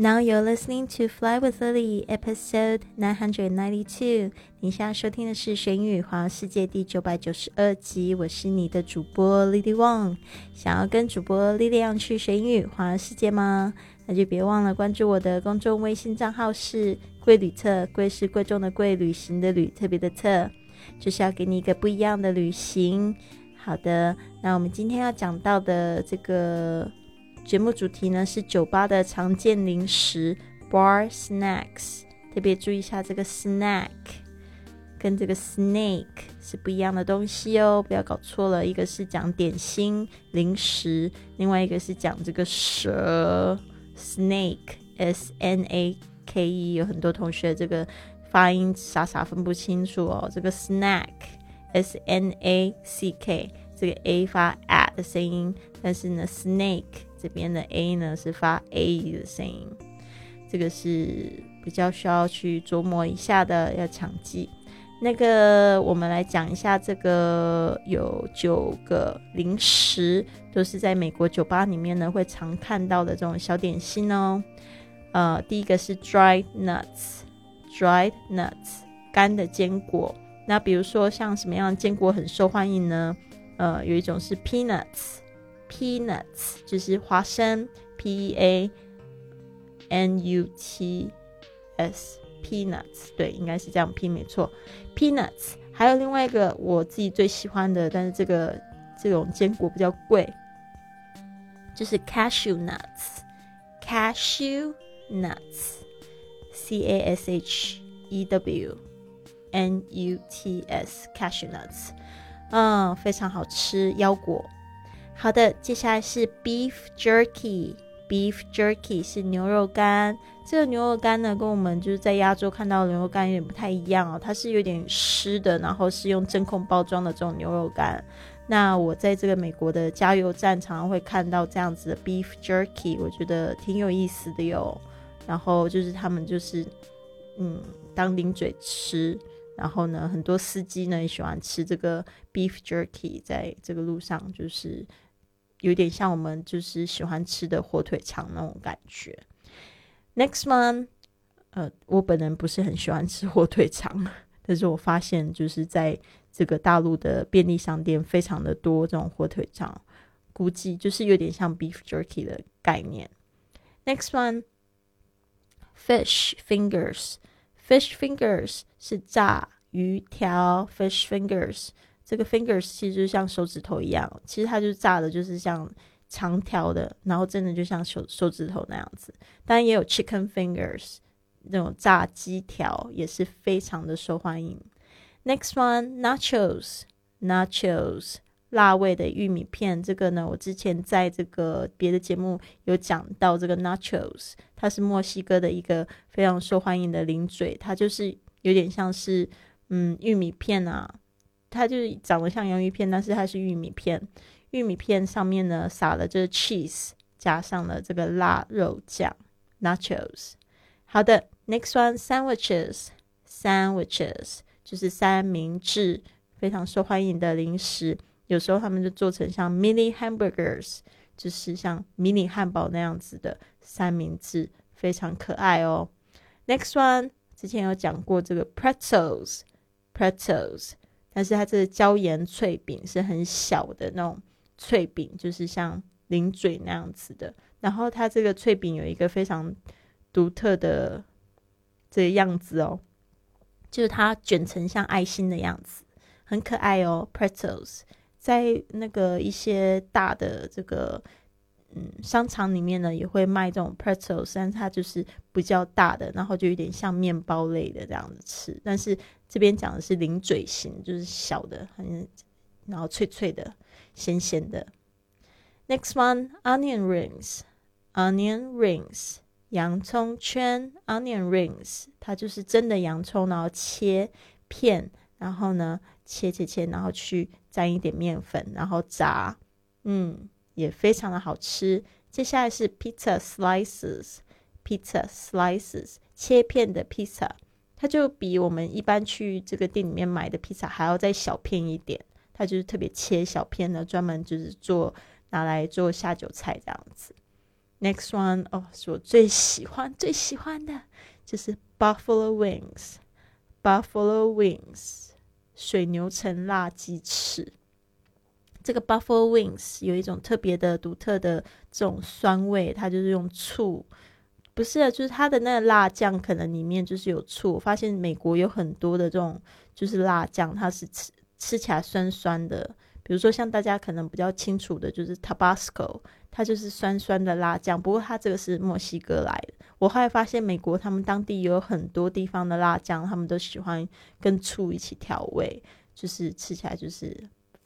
Now you're listening to Fly with Lily, episode nine hundred ninety-two。你现在收听的是《神语环游世界》第九百九十二集。我是你的主播 Lily Wang。想要跟主播莉莉样去神语环游世界吗？那就别忘了关注我的公众微信账号是“贵旅特”，贵是贵重的贵，旅行的旅，特别的特，就是要给你一个不一样的旅行。好的，那我们今天要讲到的这个。节目主题呢是酒吧的常见零食 bar snacks，特别注意一下这个 snack 跟这个 snake 是不一样的东西哦，不要搞错了。一个是讲点心零食，另外一个是讲这个蛇 snake s n a k e。有很多同学这个发音傻傻分不清楚哦。这个 snack s n a c k，这个 a 发 a 的声音，但是呢 snake。这边的 a 呢是发 a 的声音，这个是比较需要去琢磨一下的，要强记。那个我们来讲一下，这个有九个零食，都是在美国酒吧里面呢会常看到的这种小点心哦。呃，第一个是 dried nuts，dried nuts 干的坚果。那比如说像什么样的坚果很受欢迎呢？呃，有一种是 peanuts。Peanuts 就是花生，P E A N U T S，Peanuts 对，应该是这样拼没错。Peanuts 还有另外一个我自己最喜欢的，但是这个这种坚果比较贵，就是 Cashew Nuts，Cashew Nuts，C A S H E W N U T S，Cashew Nuts，嗯，非常好吃，腰果。好的，接下来是 beef jerky。beef jerky 是牛肉干。这个牛肉干呢，跟我们就是在亚洲看到的牛肉干有点不太一样哦。它是有点湿的，然后是用真空包装的这种牛肉干。那我在这个美国的加油站常常会看到这样子的 beef jerky，我觉得挺有意思的哟。然后就是他们就是嗯当零嘴吃。然后呢，很多司机呢也喜欢吃这个 beef jerky，在这个路上就是。有点像我们就是喜欢吃的火腿肠那种感觉。Next one，呃，我本人不是很喜欢吃火腿肠，但是我发现就是在这个大陆的便利商店非常的多这种火腿肠，估计就是有点像 beef jerky 的概念。Next one，fish fingers Fish fingers 是炸鱼条，fish fingers。这个 fingers 其实就像手指头一样，其实它就炸的，就是像长条的，然后真的就像手手指头那样子。当然也有 chicken fingers 那种炸鸡条，也是非常的受欢迎。Next one nachos，nachos 辣味的玉米片。这个呢，我之前在这个别的节目有讲到这个 nachos，它是墨西哥的一个非常受欢迎的零嘴，它就是有点像是嗯玉米片啊。它就是长得像洋芋片，但是它是玉米片。玉米片上面呢撒了这个 cheese，加上了这个腊肉酱 nachos。好的，next one sandwiches，sandwiches 就是三明治，非常受欢迎的零食。有时候他们就做成像 mini hamburgers，就是像迷你汉堡那样子的三明治，非常可爱哦。Next one 之前有讲过这个 pretzels，pretzels。但是它这个椒盐脆饼是很小的那种脆饼，就是像零嘴那样子的。然后它这个脆饼有一个非常独特的这个样子哦，就是它卷成像爱心的样子，很可爱哦。Pretzels 在那个一些大的这个嗯商场里面呢，也会卖这种 Pretzels，但它就是比较大的，然后就有点像面包类的这样子吃，但是。这边讲的是零嘴型，就是小的，很然后脆脆的、咸咸的。Next one, onion rings, onion rings，洋葱圈，onion rings，它就是真的洋葱，然后切片，然后呢切切切，然后去沾一点面粉，然后炸，嗯，也非常的好吃。接下来是 pizza slices, pizza slices，切片的 pizza。它就比我们一般去这个店里面买的披萨还要再小片一点，它就是特别切小片的，专门就是做拿来做下酒菜这样子。Next one 哦，是我最喜欢最喜欢的，就是 Buffalo Wings。Buffalo Wings 水牛城辣鸡翅。这个 Buffalo Wings 有一种特别的、独特的这种酸味，它就是用醋，不是，就是它的那个辣酱可能里面就是有醋。我发现美国有很多的这种就是辣酱，它是吃吃起来酸酸的。比如说，像大家可能比较清楚的，就是 Tabasco，它就是酸酸的辣酱。不过它这个是墨西哥来的。我后来发现，美国他们当地有很多地方的辣酱，他们都喜欢跟醋一起调味，就是吃起来就是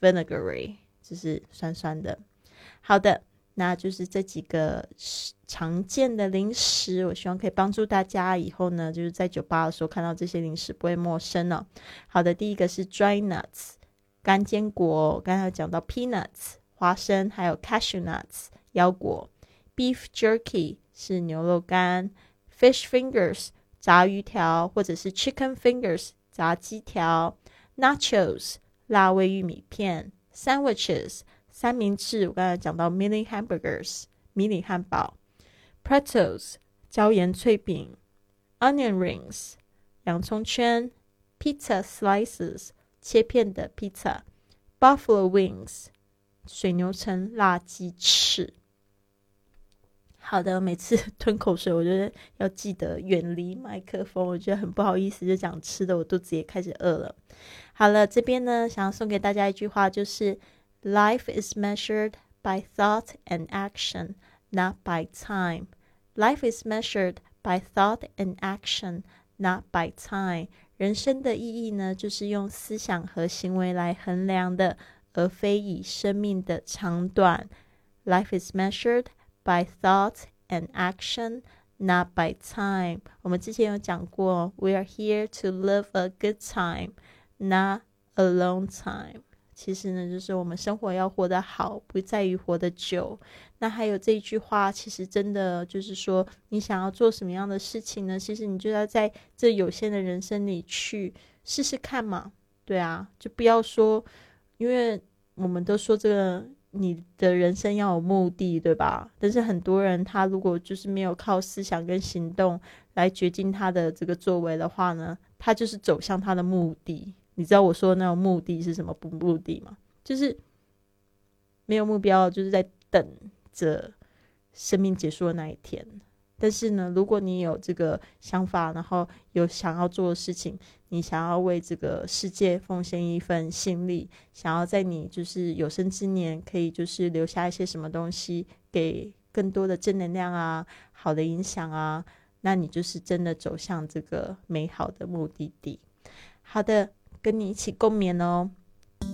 vinegary，就是酸酸的。好的，那就是这几个常见的零食，我希望可以帮助大家以后呢，就是在酒吧的时候看到这些零食不会陌生了。好的，第一个是 dry nuts。干坚果，刚才讲到 peanuts 花生，还有 cashew nuts 腰果，beef jerky 是牛肉干，fish fingers 炸鱼条或者是 chicken fingers 炸鸡条，nachos 辣味玉米片，sandwiches 三明治，我刚才讲到 mini hamburgers 迷你汉堡，pretzels 椒盐脆饼，onion rings 洋葱圈，pizza slices。切片的 pizza、buffalo Wings，水牛城辣鸡翅。好的，每次吞口水，我觉得要记得远离麦克风，我觉得很不好意思，就讲吃的，我肚子也开始饿了。好了，这边呢，想要送给大家一句话，就是 Life is measured by thought and action, not by time. Life is measured by thought and action, not by time. 人生的意义呢，就是用思想和行为来衡量的，而非以生命的长短。Life is measured by thought and action, not by time。我们之前有讲过，We are here to live a good time, not a long time。其实呢，就是我们生活要活得好，不在于活得久。那还有这一句话，其实真的就是说，你想要做什么样的事情呢？其实你就要在这有限的人生里去试试看嘛。对啊，就不要说，因为我们都说这个你的人生要有目的，对吧？但是很多人他如果就是没有靠思想跟行动来决定他的这个作为的话呢，他就是走向他的目的。你知道我说的那种目的是什么不目的吗？就是没有目标，就是在等着生命结束的那一天。但是呢，如果你有这个想法，然后有想要做的事情，你想要为这个世界奉献一份心力，想要在你就是有生之年可以就是留下一些什么东西，给更多的正能量啊，好的影响啊，那你就是真的走向这个美好的目的地。好的。跟你一起共勉哦，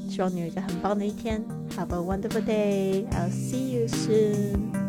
希望你有一个很棒的一天。Have a wonderful day. I'll see you soon.